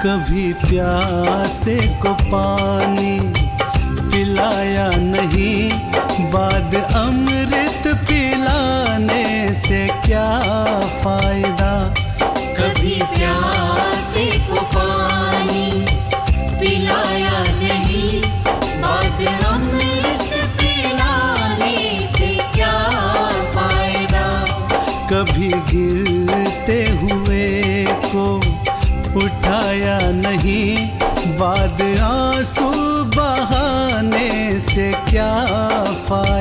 कभी प्यासे को पानी पिलाया नहीं। बाद अमृत पिलाने से क्या फ़ायदा? कभी प्यासे को पानी पिलाया नहीं। बाद अमृत पिलाने से क्या फ़ायदा? कभी गिरते हुए को उठाया नहीं बाद आंसू बहाने से क्या फायदा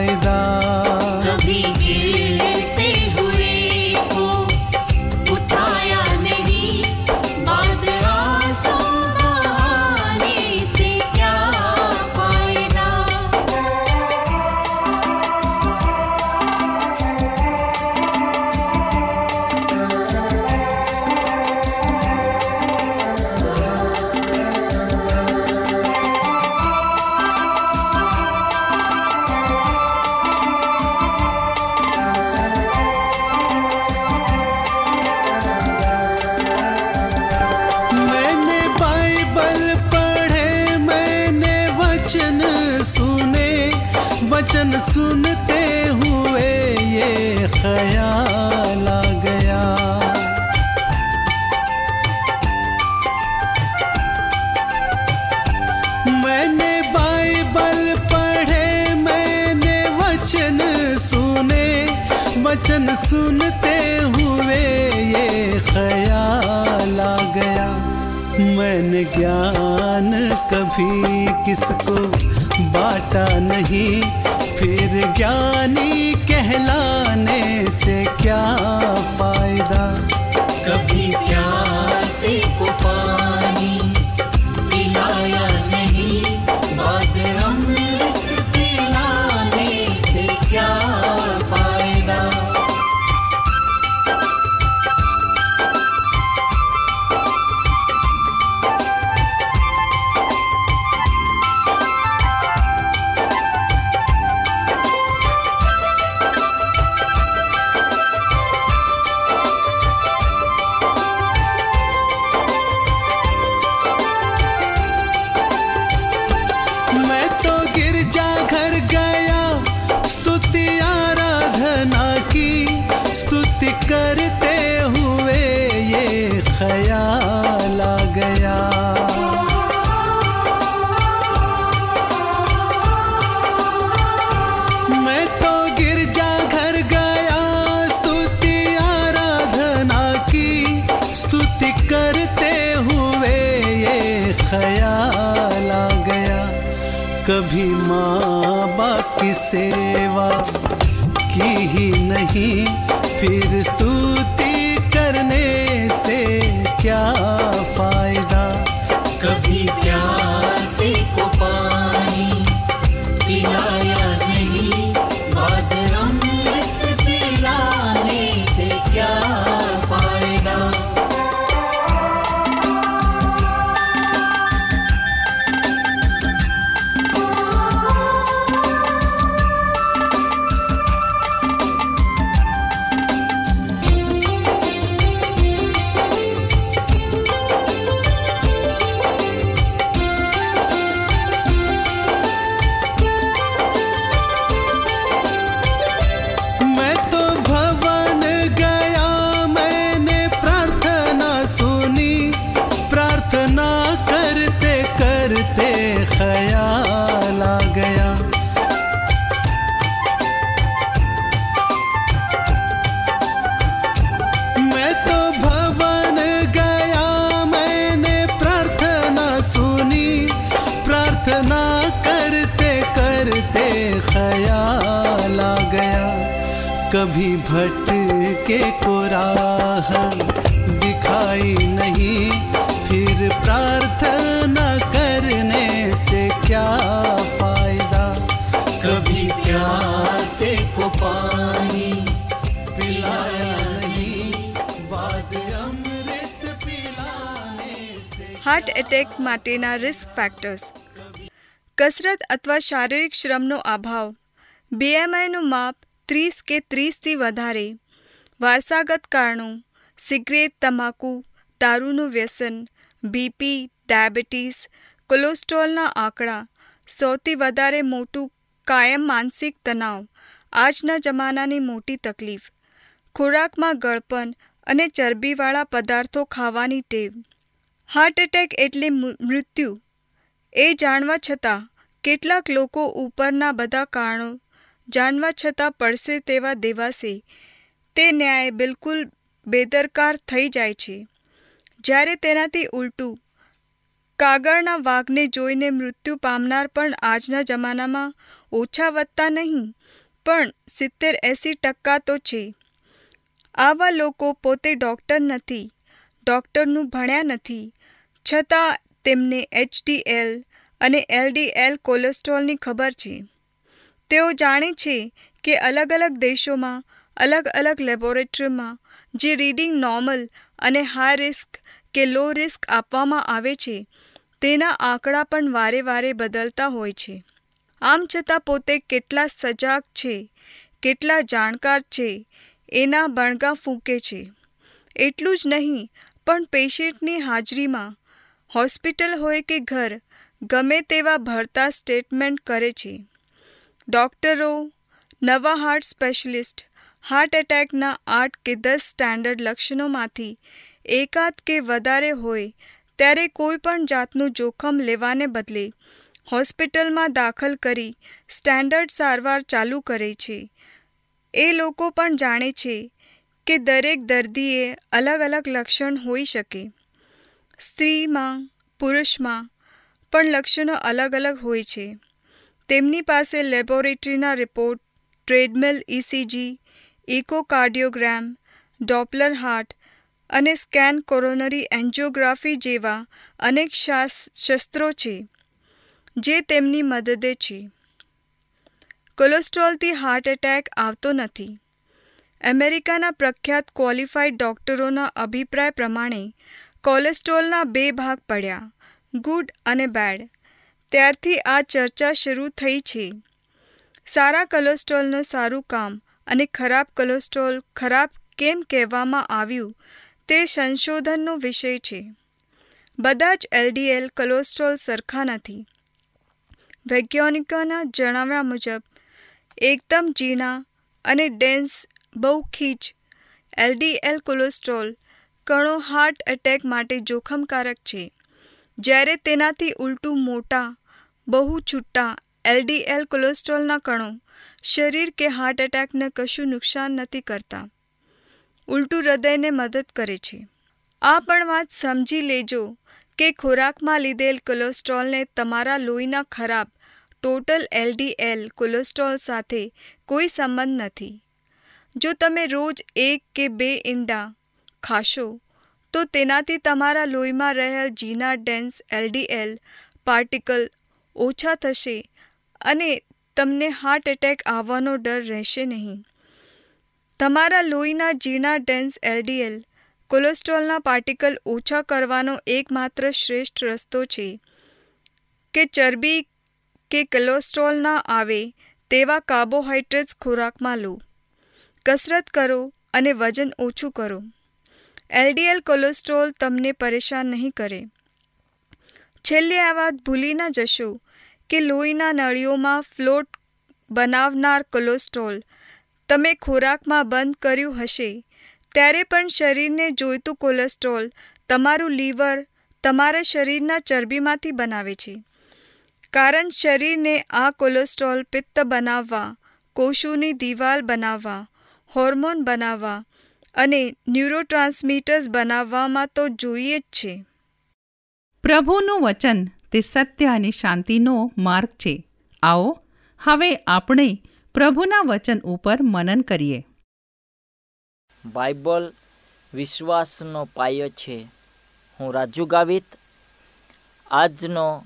वचन सुनते हुए ये ख्याल आ गया। मैंने बाइबल पढ़े, मैंने वचन सुने, वचन सुनते हुए ये ख्याल आ गया। मैंने ज्ञान कभी किसको बांटा नहीं फिर ज्ञानी कहलाने से क्या फ़ायदा? कभी प्यासे को पानी कभी माँ बाप की सेवा की ही नहीं फिर स्तुति करने से क्या ख्याल आ गया। मैं तो भवन गया, मैंने प्रार्थना सुनी। प्रार्थना करते करते ख्याल आ गया। कभी भटके को राह दिखाई नहीं, फिर प्रार्थना पानी पिलाया नहीं बाद अमृत पिलाने से હાર્ટ એટેક માટેના રિસ્ક ફેક્ટર્સ કસરત અથવા શારીરિક શ્રમનો અભાવ બીએમઆઈનું માપ ત્રીસ કે ત્રીસથી વધારે વારસાગત કારણો સિગરેટ તમાકુ દારૂનું વ્યસન બીપી ડાયાબિટીસ કોલેસ્ટ્રોલના આંકડા સૌથી વધારે મોટું કાયમ માનસિક તણાવ આજના જમાનાની મોટી તકલીફ. ખોરાકમાં ગળપણ અને ચરબીવાળા પદાર્થો ખાવાની ટેવ. હાર્ટ એટેક એટલે મૃત્યુ. એ જાણવા છતાં કેટલાક લોકો ઉપરના બધા કારણો જાણવા છતાં પડશે તેવા દેવાશે. તે ન્યાય બિલકુલ બેદરકાર થઈ જાય છે. જ્યારે તેનાથી ઉલટું કાગળના વાઘને જોઈને મૃત્યુ પામનાર પણ આજના જમાનામાં ઓછા વધતા નહીં પણ સિત્તેર એંસી ટકા તો છે. આવા લોકો પોતે ડૉક્ટર નથી, ડૉક્ટરનું ભણ્યા નથી. છતાં તેમને એચડીએલ અને એલડીએલ કોલેસ્ટ્રોલની ખબર છે. તેઓ જાણે છે કે અલગ અલગ દેશોમાં, અલગ અલગ લેબોરેટરીમાં, જે રીડિંગ નોર્મલ અને હાઈ રિસ્ક કે લો રિસ્ક આપવામાં આવે છે, તેના આંકડા પણ વારે વારે બદલતા હોય છે. આમ છતાં પોતે કેટલા સજાગ છે, કેટલા જાણકાર છે, એના બણગા ફૂંકે છે. એટલું જ નહીં, પણ પેશન્ટની હાજરીમાં હોસ્પિટલ હોય કે ઘર, ગમે તેવા ભરતા સ્ટેટમેન્ટ કરે છે. ડૉક્ટરો, નવા હાર્ટ સ્પેશિયલિસ્ટ, હાર્ટ એટેકના આઠ કે દસ સ્ટાન્ડર્ડ લક્ષણોમાંથી એકાદ કે વધારે હોય, ત્યારે કોઈ પણ જાતનું જોખમ લેવાને બદલે હોસ્પિટલમાં દાખલ કરી સ્ટાન્ડર્ડ સારવાર ચાલુ કરે છે. એ લોકો પણ જાણે છે કે દરેક દર્દીએ અલગ અલગ લક્ષણ હોઈ શકે. સ્ત્રીમાં, પુરુષમાં પણ લક્ષણો અલગ અલગ હોય છે. તેમની પાસે લેબોરેટરીના report, treadmill ECG echocardiogram, Doppler heart અને સ્કેન કોરોનરી એન્જિયોગ્રાફી જેવા અનેક શાસ શસ્ત્રો છે. જે તેમની મદદે છે. કોલેસ્ટ્રોલથી હાર્ટ એટેક આવતો નથી. અમેરિકાના પ્રખ્યાત ક્વોલિફાઈડ ડોક્ટરોના અભિપ્રાય પ્રમાણે કોલેસ્ટ્રોલના બે ભાગ પડ્યા, ગુડ અને બેડ. ત્યારથી આ ચર્ચા શરૂ થઈ છે. સારા કોલેસ્ટ્રોલનું સારું કામ અને ખરાબ કોલેસ્ટ્રોલ ખરાબ કેમ કહેવામાં આવ્યું તે સંશોધનનો વિષય છે. બધા જ એલડીએલ કોલેસ્ટ્રોલ સરખા નથી. વૈજ્ઞાનિકોના જણાવ્યા મુજબ, એકદમ ઝીણા અને ડેન્સ, બહુ ખીચ, એલડીએલ કોલેસ્ટ્રોલ કણો હાર્ટ એટેક માટે જોખમકારક છે. જ્યારે તેનાથી ઉલટું મોટા, બહુ છૂટા એલડીએલ કોલેસ્ટ્રોલના કણો શરીર કે હાર્ટ એટેકને કશું નુકસાન નથી કરતા. ઉલટું હૃદયને મદદ કરે છે. આ પણ વાત સમજી લેજો કે ખોરાકમાં લીધેલ કોલેસ્ટ્રોલને તમારા લોહીના ખરાબ ટોટલ એલડીએલ કોલેસ્ટ્રોલ સાથે કોઈ સંબંધ નથી. જો તમે રોજ એક કે બે ઈંડા ખાશો, તો તેનાથી તમારા લોહીમાં રહેલ જીના ડેન્સ એલડીએલ પાર્ટિકલ ઓછા થશે અને તમને હાર્ટ એટેક આવવાનો ડર રહેશે નહીં. તમારા લોહીના જીના ડેન્સ એલડીએલ કોલેસ્ટ્રોલના પાર્ટિકલ ઓછા કરવાનો એકમાત્ર શ્રેષ્ઠ રસ્તો છે કે ચરબી કે કોલેસ્ટ્રોલ ના આવે તેવા કાર્બોહાઈડ્રેટ્સ ખોરાકમાં લો. કસરત કરો અને વજન ઓછું કરો. એલડીએલ કોલેસ્ટ્રોલ તમને પરેશાન નહીં કરે. છેલ્લે આ વાત ભૂલી ન જશો કે લોહીના નળીઓમાં ફ્લોટ બનાવનાર કોલેસ્ટ્રોલ તમે ખોરાકમાં બંધ કર્યું હશે, ત્યારે પણ શરીરને જોઈતું કોલેસ્ટ્રોલ તમારું લીવર તમારા શરીરના ચરબીમાંથી બનાવે છે. કારણ શરીરને આ કોલેસ્ટ્રોલ પિત્ત બનાવવા કોષોની દિવાલ બનાવવા હોર્મોન બનાવવા અને ન્યુરોટ્રાન્સમીટર્સ બનાવવામાં તો જોઈએ જ છે. પ્રભુનું વચન તે સત્ય અને શાંતિનો માર્ગ છે. આવો હવે આપણે પ્રભુના વચન ઉપર મનન કરીએ. બાઇબલ વિશ્વાસનો પાયો છે. હું રાજુ ગાવિત આજનો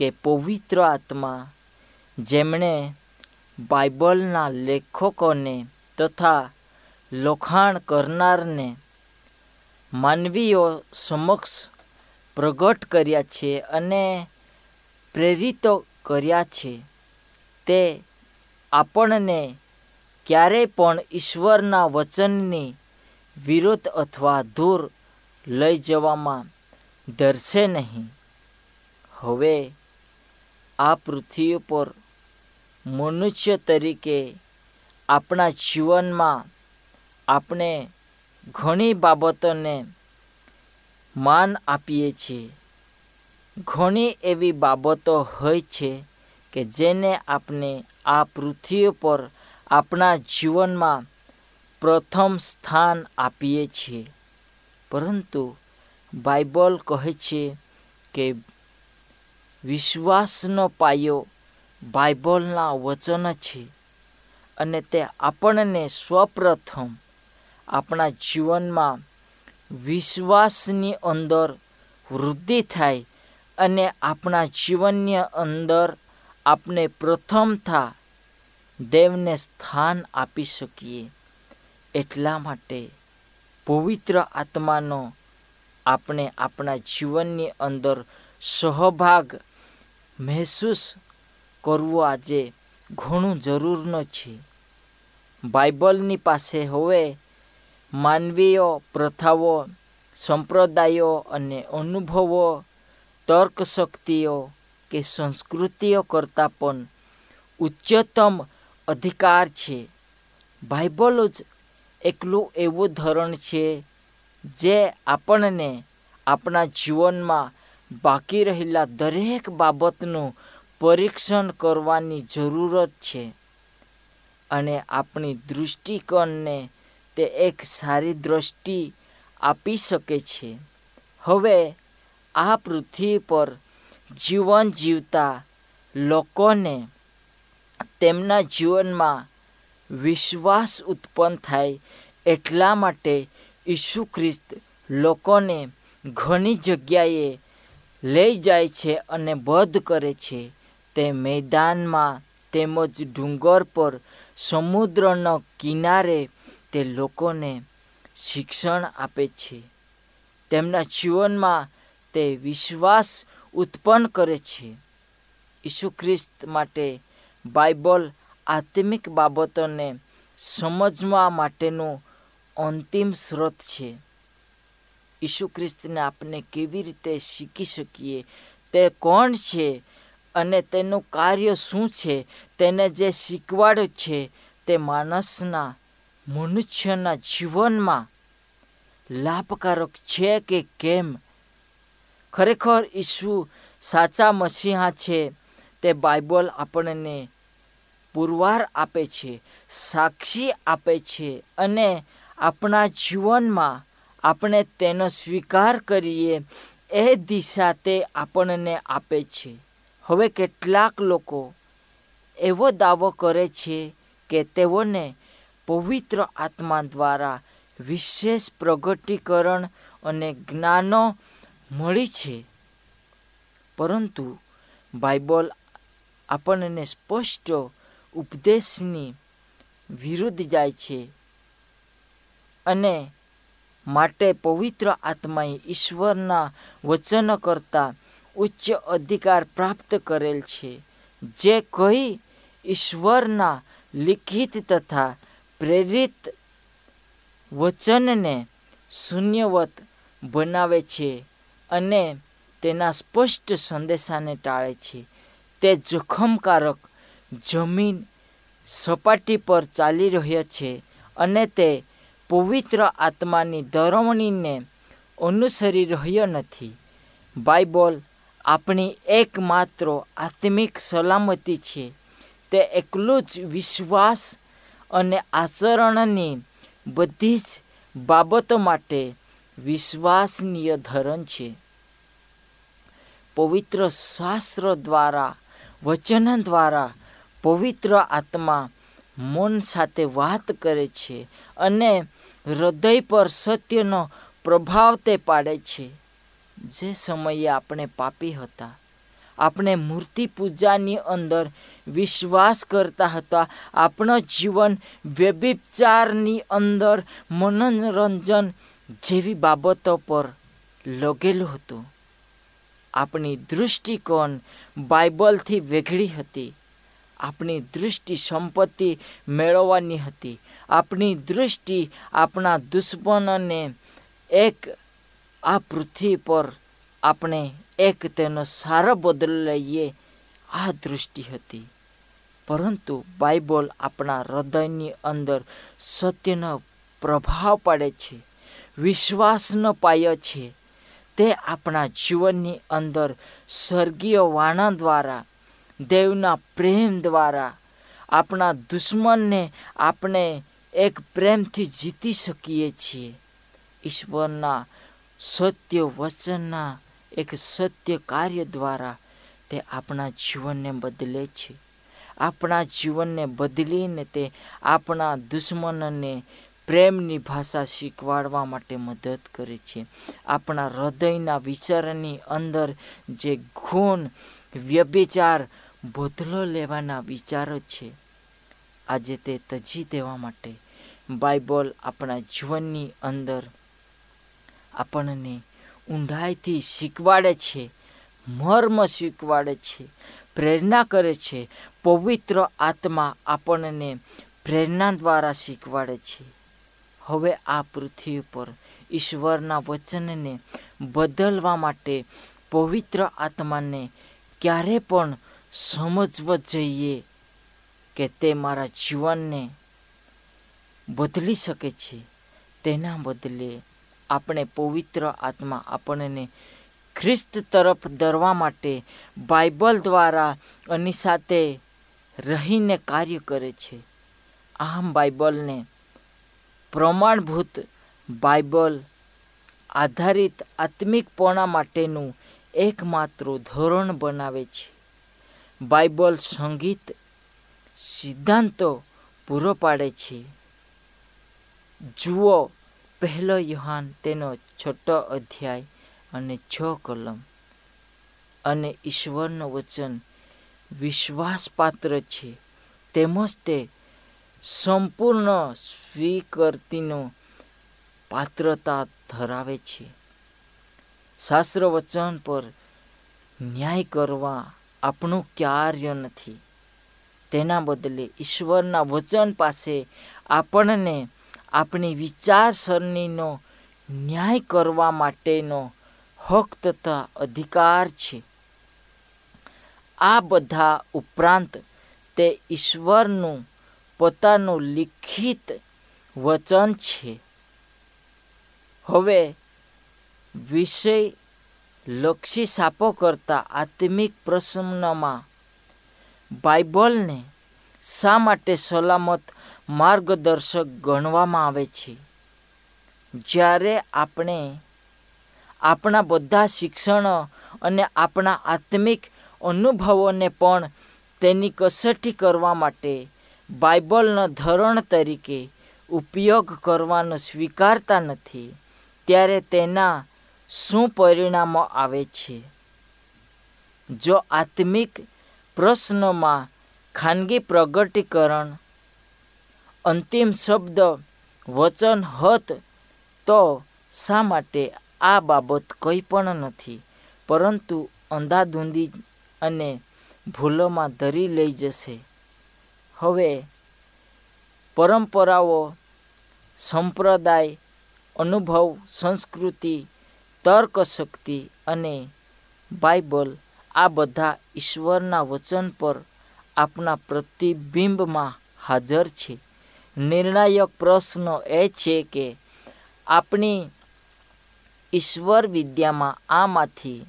કે પવિત્ર આત્મા જેમણે બાઇબલના લેખકોને તથા લખાણ કરનારને માનવીઓ સમક્ષ પ્રગટ કર્યા છે અને પ્રેરિતો કર્યા છે, તે આપણને ક્યારેય પણ ઈશ્વરના વચનની વિરુદ્ધ અથવા દૂર લઈ જવામાં ધરશે નહીં. હવે આ પૃથ્વી પર મનુષ્ય તરીકે આપણા જીવનમાં આપણે ઘણી બાબતોને માન આપીએ છીએ. ઘણી એવી બાબતો હોય છે કે જેને આપણે આ પૃથ્વી પર આપણા જીવનમાં પ્રથમ સ્થાન આપીએ છીએ. પરંતુ બાઇબલ કહે છે કે વિશ્વાસનો પાયો બાઇબલના વચન છે અને તે આપણને સૌપ્રથમ આપણા જીવનમાં વિશ્વાસની અંદર વૃદ્ધિ થાય અને આપણા જીવનની અંદર આપણે પ્રથમતા દેવને સ્થાન આપી શકીએ. એટલા માટે પવિત્ર આત્માનો આપણે આપણા જીવનની અંદર સહભાગ મહેસૂસ કરવું આજે ઘણું જરૂરનો છે. બાઇબલની પાસે હવે માનવીય પ્રથાઓ, સંપ્રદાયો અને અનુભવો તર્ક શક્તિઓ કે સંસ્કૃતિઓ કરતાં પણ ઉચ્ચતમ અધિકાર છે. બાઇબલ જ એકલું એવું ધોરણ છે જે આપણને આપણા જીવનમાં બાકી રહેલા દરેક બાબતનું પરીક્ષણ કરવાની જરૂરત છે અને આપણી દૃષ્ટિકોણને તે એક સારી દ્રષ્ટિ આપી શકે છે. હવે આ પૃથ્વી પર જીવન જીવતા લોકોને તેમના જીવનમાં વિશ્વાસ ઉત્પન્ન થાય એટલા માટે ઈસુ ખ્રિસ્ત લોકોને ઘણી જગ્યાએ લઈ જાય છે અને બધ કરે છે. તે મેદાનમાં તેમજ ડુંગર પર સમુદ્રના કિનારે તે લોકોને શિક્ષણ આપે છે. તેમના જીવનમાં તે વિશ્વાસ ઉત્પન્ન કરે છે. ઈસુ ખ્રિસ્ત માટે બાઇબલ આત્મિક બાબતોને સમજવા માટેનું અંતિમ સ્ત્રોત છે. ઈસુ ખ્રિસ્તને આપણે કેવી રીતે શીખી શકીએ? તે કોણ છે? અને તેનું કાર્ય શું છે? તેને જે શીખવાડે છે તે માણસના, મનુષ્યના જીવનમાં લાભકારક છે કે કેમ? ખરેખર ઈસુ સાચા મસીહા છે. તે બાઇબલ આપણને પુરવાર આપે છે, સાક્ષી આપે છે અને આપણા જીવનમાં આપણે તેનો સ્વીકાર કરીએ, એ દિશા તે આપણને આપે છે. હવે કેટલાક લોકો એવો દાવો કરે છે કે તેઓને પવિત્ર આત્મા દ્વારા વિશેષ પ્રગટીકરણ અને જ્ઞાનો મળી છે. પરંતુ બાઇબલ આપણને સ્પષ્ટ ઉપદેશની વિરુદ્ધ જાય છે અને માટે પવિત્ર આત્માએ ઈશ્વરના વચનો કરતાં ઉચ્ચ અધિકાર પ્રાપ્ત કરેલ છે, જે કહી ઈશ્વરના લિખિત તથા પ્રેરિત વચનને શૂન્યવત બનાવે છે અને તેના સ્પષ્ટ સંદેશાને ટાળે છે. તે જોખમકારક જમીન સપાટી પર ચાલી રહ્યો છે અને તે પવિત્ર આત્માની ધરવણીને અનુસરી રહ્યો નથી. બાઇબલ આપણી એકમાત્ર આત્મિક સલામતી છે. તે એકલું જ વિશ્વાસ અને આચરણની બધી જ બાબતો માટે વિશ્વાસનીય ધરણ છે. પવિત્ર શાસ્ત્ર દ્વારા, વચન દ્વારા પવિત્ર આત્મા મન સાથે વાત કરે છે અને હૃદય પર સત્યનો પ્રભાવ તે પાડે છે. જે સમયે આપણે પાપી હતા, આપણે મૂર્તિ પૂજાની અંદર વિશ્વાસ કરતા હતા, આપણું જીવન વ્યભિચારની અંદર મનોરંજન જેવી બાબતો પર લગેલું હતું. આપણી દૃષ્ટિકોણ બાઇબલથી વેગળી હતી. આપણી દૃષ્ટિ સંપત્તિ મેળવવાની હતી. આપણી દૃષ્ટિ, આપણા દુશ્મનને એક આ પૃથ્વી પર આપણે એક તેનો સારો બદલ લઈએ, આ દૃષ્ટિ હતી. પરંતુ બાઇબલ આપણા હૃદયની અંદર સત્યનો પ્રભાવ પાડે છે વિશ્વાસનો પાયો છે. તે આપણા જીવનની અંદર સ્વર્ગીય વાણા દ્વારા, દેવના પ્રેમ દ્વારા આપણા દુશ્મનને આપણે એક પ્રેમથી જીતી શકીએ છીએ. ઈશ્વરના સત્ય વચનના એક સત્ય કાર્ય દ્વારા તે આપણા જીવનને બદલે છે. આપણા જીવનને બદલીને તે આપણા દુશ્મનને પ્રેમની ભાષા શીખવાડવા માટે મદદ કરે છે. આપણા હૃદયના વિચારની અંદર જે ગુણ વ્યભિચાર બદલો લેવાના વિચારો છે. આજે તે તજી દેવા માટે બાઇબલ આપણા જીવનની અંદર આપણને ઊંડાઈથી શીખવાડે છે, મર્મ શીખવાડે છે, પ્રેરણા કરે છે, પવિત્ર આત્મા આપણને પ્રેરણા દ્વારા શીખવાડે છે. હવે આ પૃથ્વી પર ઈશ્વરના વચનને બદલવા માટે પવિત્ર આત્માને ક્યારે પણ સમજવો જોઈએ કે તે મારા જીવનને બદલી શકે છે, તેના બદલે આપણે પવિત્ર આત્મા આપણને ખ્રિસ્ત તરફ દરવા માટે બાઇબલ દ્વારા એની સાથે રહીને કાર્ય કરે છે. આમ બાઇબલને પ્રમાણભૂત બાઇબલ આધારિત આત્મિકપણા માટેનું એકમાત્ર ધોરણ બનાવે છે. બાઇબલ સંગીત સિદ્ધાંતો પૂરો પાડે છે. જુઓ, પહેલો યુહાન તેનો છઠ્ઠો અધ્યાય અને છ કલમ. અને ઈશ્વરનું વચન વિશ્વાસપાત્ર છે. તેમજ તે સંપૂર્ણ સ્વીકૃતિનો પાત્રતા ધરાવે છે. શાસ્ત્ર વચન પર ન્યાય કરવા આપણું કાર્ય નથી. તેના બદલે ઈશ્વરના વચન પાસે આપણને આપણી વિચારસરણીનો ન્યાય કરવા માટેનો હક તથા અધિકાર છે. આ બધા ઉપરાંત તે ઈશ્વરનું પોતાનું લિખિત વચન છે. હવે વિષય લક્ષી સાપો કરતા આત્મિક પ્રસંગમાં બાઇબલને શા માટે સલામત માર્ગદર્શક ગણવામાં આવે છે? જ્યારે આપણે આપણા બધા શિક્ષણો અને આપણા આત્મિક અનુભવોને પણ તેની કસોટી કરવા માટે બાઇબલનો ધોરણ તરીકે ઉપયોગ કરવાનો સ્વીકારતા નથી, ત્યારે તેના શું પરિણામો આવે છે? જો આત્મિક પ્રશ્નોમાં ખાનગી પ્રગટીકરણ, અંતિમ શબ્દ, વચન, હત, તો શા માટે આ બાબત કંઈ પણ નથી? પરંતુ અંધાધૂંધી અને ભૂલોમાં ધરી લઈ જશે. હવે, પરંપરાઓ, સંપ્રદાય, અનુભવ, સંસ્કૃતિ, તર્કશક્તિ અને બાઇબલ આ બધા ઈશ્વરના વચન પર આપણા પ્રતિબિંબમાં હાજર છે. નિર્ણાયક પ્રશ્ન એ છે કે આપણી ઈશ્વર વિદ્યામાં આમાંથી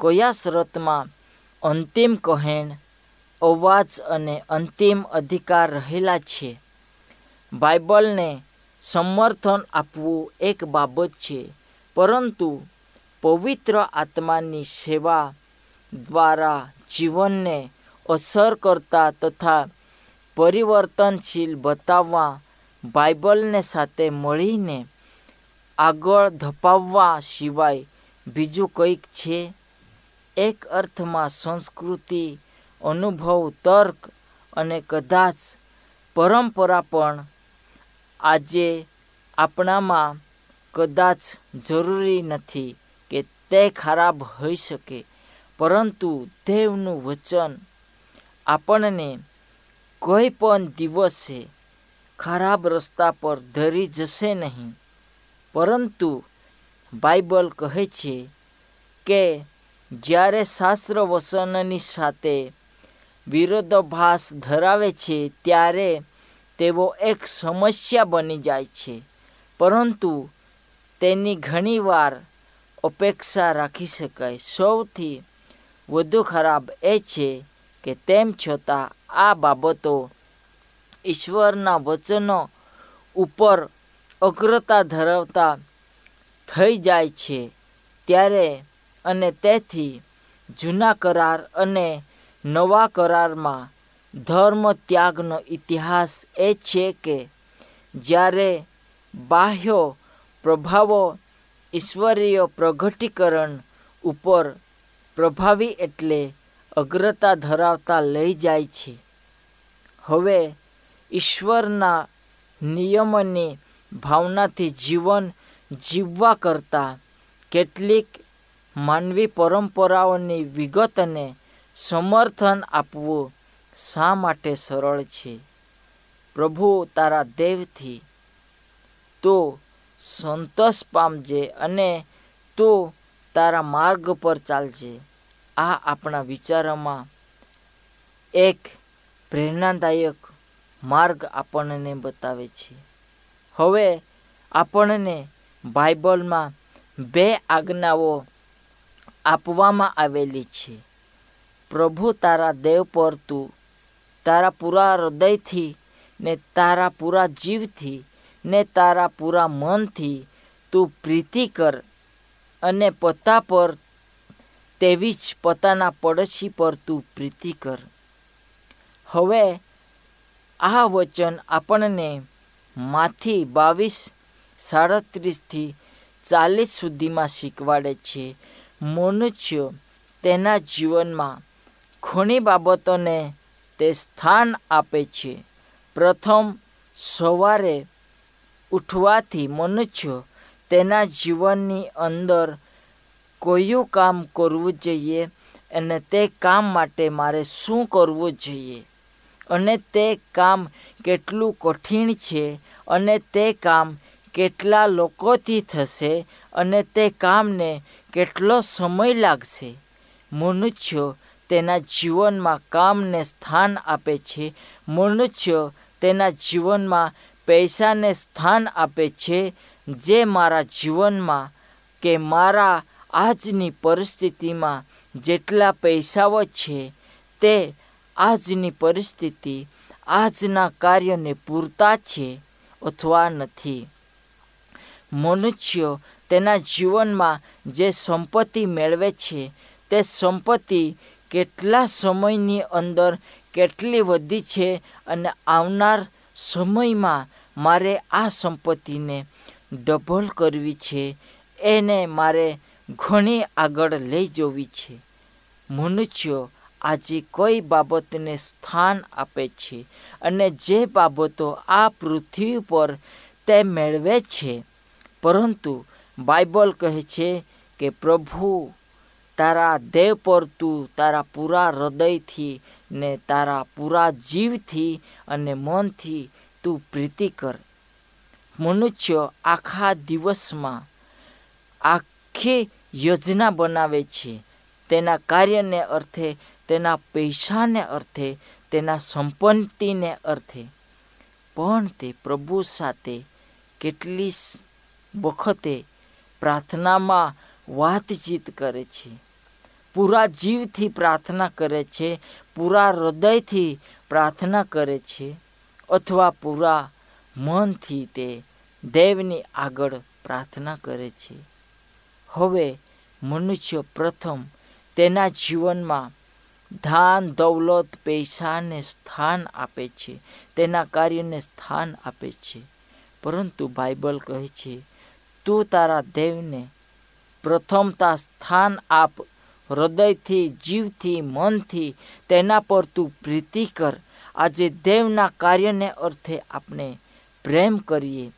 કયા શરતમાં અંતિમ કહેણ, અવાજ અને અંતિમ અધિકાર રહેલા છે? બાઇબલને સમર્થન આપવું એક બાબત છે, પરંતુ પવિત્ર આત્માની સેવા દ્વારા જીવનને અસર કરતા તથા પરિવર્તનશીલ બતાવવા બાઇબલને સાથે મળીને આગળ ધપાવવા સિવાય બીજું કંઈક છે? એક અર્થમાં સંસ્કૃતિ, અનુભવ, તર્ક અને કદાચ પરંપરા પણ આજે આપણામાં કદાચ જરૂરી નથી કે તે ખરાબ હોઈ શકે. પરંતુ દેવનું વચન આપણને કોઈ પણ દિવસે ખરાબ રસ્તા પર ધરી જશે નહીં. પરંતુ બાઇબલ કહે છે કે જ્યારે શાસ્ત્ર વચનની સાથે વિરોધાભાસ ધરાવે છે, ત્યારે તેઓ એક સમસ્યા બની જાય છે. પરંતુ તેની ઘણીવાર અપેક્ષા રાખી શકાય. સૌથી વધુ ખરાબ એ છે કે તેમ છતાં આ બાબતો ઈશ્વરના વચનો ઉપર અગ્રતા ધરાવતા થઈ જાય છે ત્યારે અને તેથી જૂના કરાર અને નવા કરારમાં ધર્મ ત્યાગનો ઇતિહાસ એ છે કે જ્યારે બાહ્ય પ્રભાવો ઈશ્વરીય પ્રગટીકરણ ઉપર પ્રભાવી એટલે અગ્રતા ધરાવતા લઈ જાય છે. હવે ઈશ્વરના નિયમની ભાવનાથી જીવન જીવવા કરતાં કેટલીક માનવી પરંપરાઓની વિગતને સમર્થન આપવું શા માટે સરળ છે? પ્રભુ તારા દેવથી. તો સંતોષ પામજે અને તું તારા માર્ગ પર ચાલજે. આ આપણા વિચારોમાં એક પ્રેરણાદાયક માર્ગ આપણને બતાવે છે. હવે આપણને બાઇબલમાં બે આજ્ઞાઓ આપવામાં આવેલી છે. પ્રભુ તારા દેવ પર તું, તારા પૂરા હૃદયથી, ને તારા પૂરા જીવથી, ને તારા પૂરા મનથી તું પ્રીતિ કર. અને પત્તા પર તેવી જ પોતાના પડોશી પર તું પ્રીતિ કર. હવે આ વચન આપણને માથી બાવીસ સાડત્રીસથી ચાલીસ સુધીમાં શીખવાડે છે. મનુષ્ય તેના જીવનમાં ઘણી બાબતોને તે સ્થાન આપે છે. પ્રથમ, સવારે ઉઠવાથી મનુષ્ય તેના જીવનની અંદર કયું કામ કરવું જોઈએ અને તે કામ માટે મારે શું કરવું જોઈએ? અને તે કામ કેટલું કઠિન છે? અને તે કામ કેટલા લોકોથી થશે? અને તે કામને કેટલો સમય લાગશે? મનુષ્ય તેના જીવનમાં કામને સ્થાન આપે છે. મનુષ્ય તેના જીવનમાં પૈસાને સ્થાન આપે છે. જે મારા જીવનમાં કે મારા આજની પરિસ્થિતિમાં જેટલા પૈસાઓ છે, તે આજની પરિસ્થિતિ આજના કાર્યને પૂરતા છે અથવા નથી. મનુષ્ય તેના જીવનમાં જે સંપત્તિ મેળવે છે, તે સંપત્તિ કેટલા સમયની અંદર કેટલી વધી છે અને આવનાર સમયમાં મારે આ સંપત્તિને ડબલ કરવી છે. એને મારે ઘણી આગળ લઈ જવી છે. મનુષ્યો આજે કોઈ બાબતને સ્થાન આપે છે અને જે બાબતો આ પૃથ્વી પર તે મેળવે છે. પરંતુ બાઇબલ કહે છે કે, પ્રભુ, તારા દેવ પર તું તારા પૂરા હૃદયથી ને તારા પૂરા જીવથી અને મનથી તું પ્રીતિ કર. મનુષ્ય આખા દિવસમાં આખી યોજના બનાવે છે. તેના કાર્યને અર્થે, તેના પૈસાને અર્થે, તેના સંપત્તિને અર્થે. પણ તે પ્રભુ સાથે કેટલી વખતે પ્રાર્થનામાં વાતચીત કરે છે. પૂરા જીવથી પ્રાર્થના કરે છે, પૂરા હૃદયથી પ્રાર્થના કરે છે, અથવા પૂરા મનથી તે દેવની આગળ પ્રાર્થના કરે છે. હવે મનુષ્ય પ્રથમ તેના જીવનમાં ધાન, દૌલત, પૈસાને સ્થાન આપે છે, તેના કાર્યને સ્થાન આપે છે. પરંતુ બાઇબલ કહે છે, તું તારા દેવને પ્રથમતા સ્થાન આપ, હૃદયથી, જીવથી, મનથી તેના પર તું પ્રીતિ કર. આજે દેવના કાર્યને અર્થે આપણે પ્રેમ કરીએ.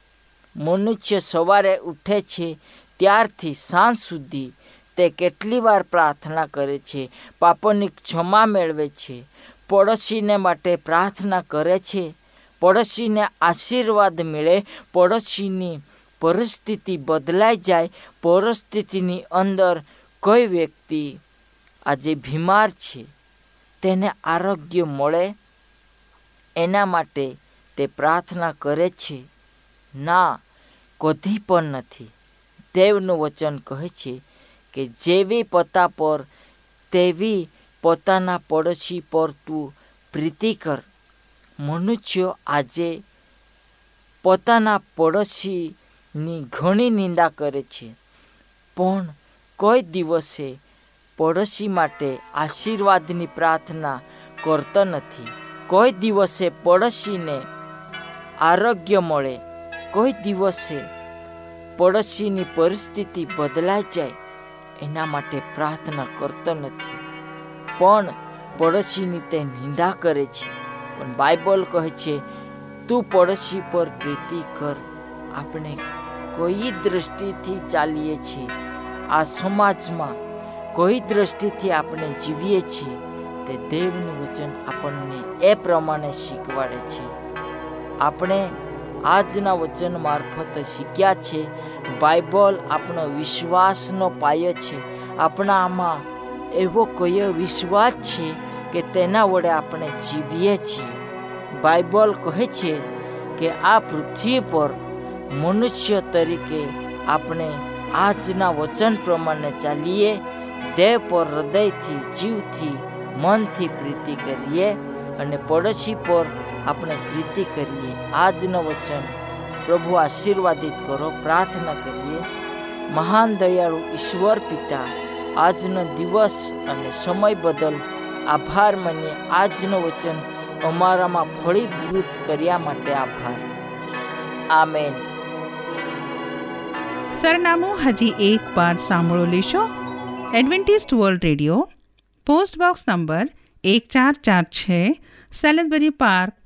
મનુષ્ય સવારે ઉઠે છે, ત્યારથી સાંજ સુધી તે કેટલી વાર પ્રાર્થના કરે છે, પાપોની ક્ષમા મેળવે છે, પડોશીને માટે પ્રાર્થના કરે છે, પડોશીને આશીર્વાદ મળે, પડોશીની પરિસ્થિતિ બદલાઈ જાય, પરિસ્થિતિની અંદર કોઈ વ્યક્તિ આજે બીમાર છે, તેને આરોગ્ય મળે, એના માટે તે પ્રાર્થના કરે છે, ના કદી પણ નથી. દેવનું વચન કહે છે કે, જેવી પોતા પર, તેવી પોતાના પડોશી પર તું પ્રીતિ કર. મનુષ્યો આજે પોતાના પડોશીની ઘણી નિંદા કરે છે, પણ કોઈ દિવસે પડોશી માટે આશીર્વાદની પ્રાર્થના કરતો નથી. કોઈ દિવસે પડોશીને આરોગ્ય મળે. કોઈ દિવસે પડોશીની પરિસ્થિતિ બદલાઈ જાય, એના માટે પ્રાર્થના કરતો નથી. પણ પડોશીની તે નિંદા કરે છે. પણ બાઇબલ કહે છે, તું પડોશી પર પ્રીતિ કર. આપણે કોઈ દ્રષ્ટિથી ચાલીએ છીએ. આ સમાજમાં કોઈ દ્રષ્ટિથી આપણે જીવીએ છીએ. તે દેવનું વચન આપણને એ પ્રમાણે શીખવાડે છે. આપણે આજના વચન મારફત શીખ્યા છે. બાઇબલ આપણો વિશ્વાસનો પાયો છે. આપણા આમાં એવો કયો વિશ્વાસ છે કે તેના વડે આપણે જીવીએ છીએ. બાઇબલ કહે છે કે આ પૃથ્વી પર મનુષ્ય તરીકે આપણે આજના વચન પ્રમાણે ચાલીએ, દેહ પર હૃદયથી, જીવથી, મનથી પ્રીતિ કરીએ અને પડોશી પર આપણે પ્રીતિ કરીએ. આજનો વચન પ્રભુ આશીર્વાદિત કરો, પ્રાર્થના કરીએ. મહાન દયાળુ ઈશ્વર પિતા, આજનો દિવસ અને સમય બદલ આભાર માનીએ. આજનો વચન અમારામાં ફળીભૂત કર્યા માટે આભાર. આમેન. સરનામું હજી એક વાર સાંભળો લેશો. Adventist world radio, post box number એક ચાર ચાર છે સેલેસબરી પાર્ક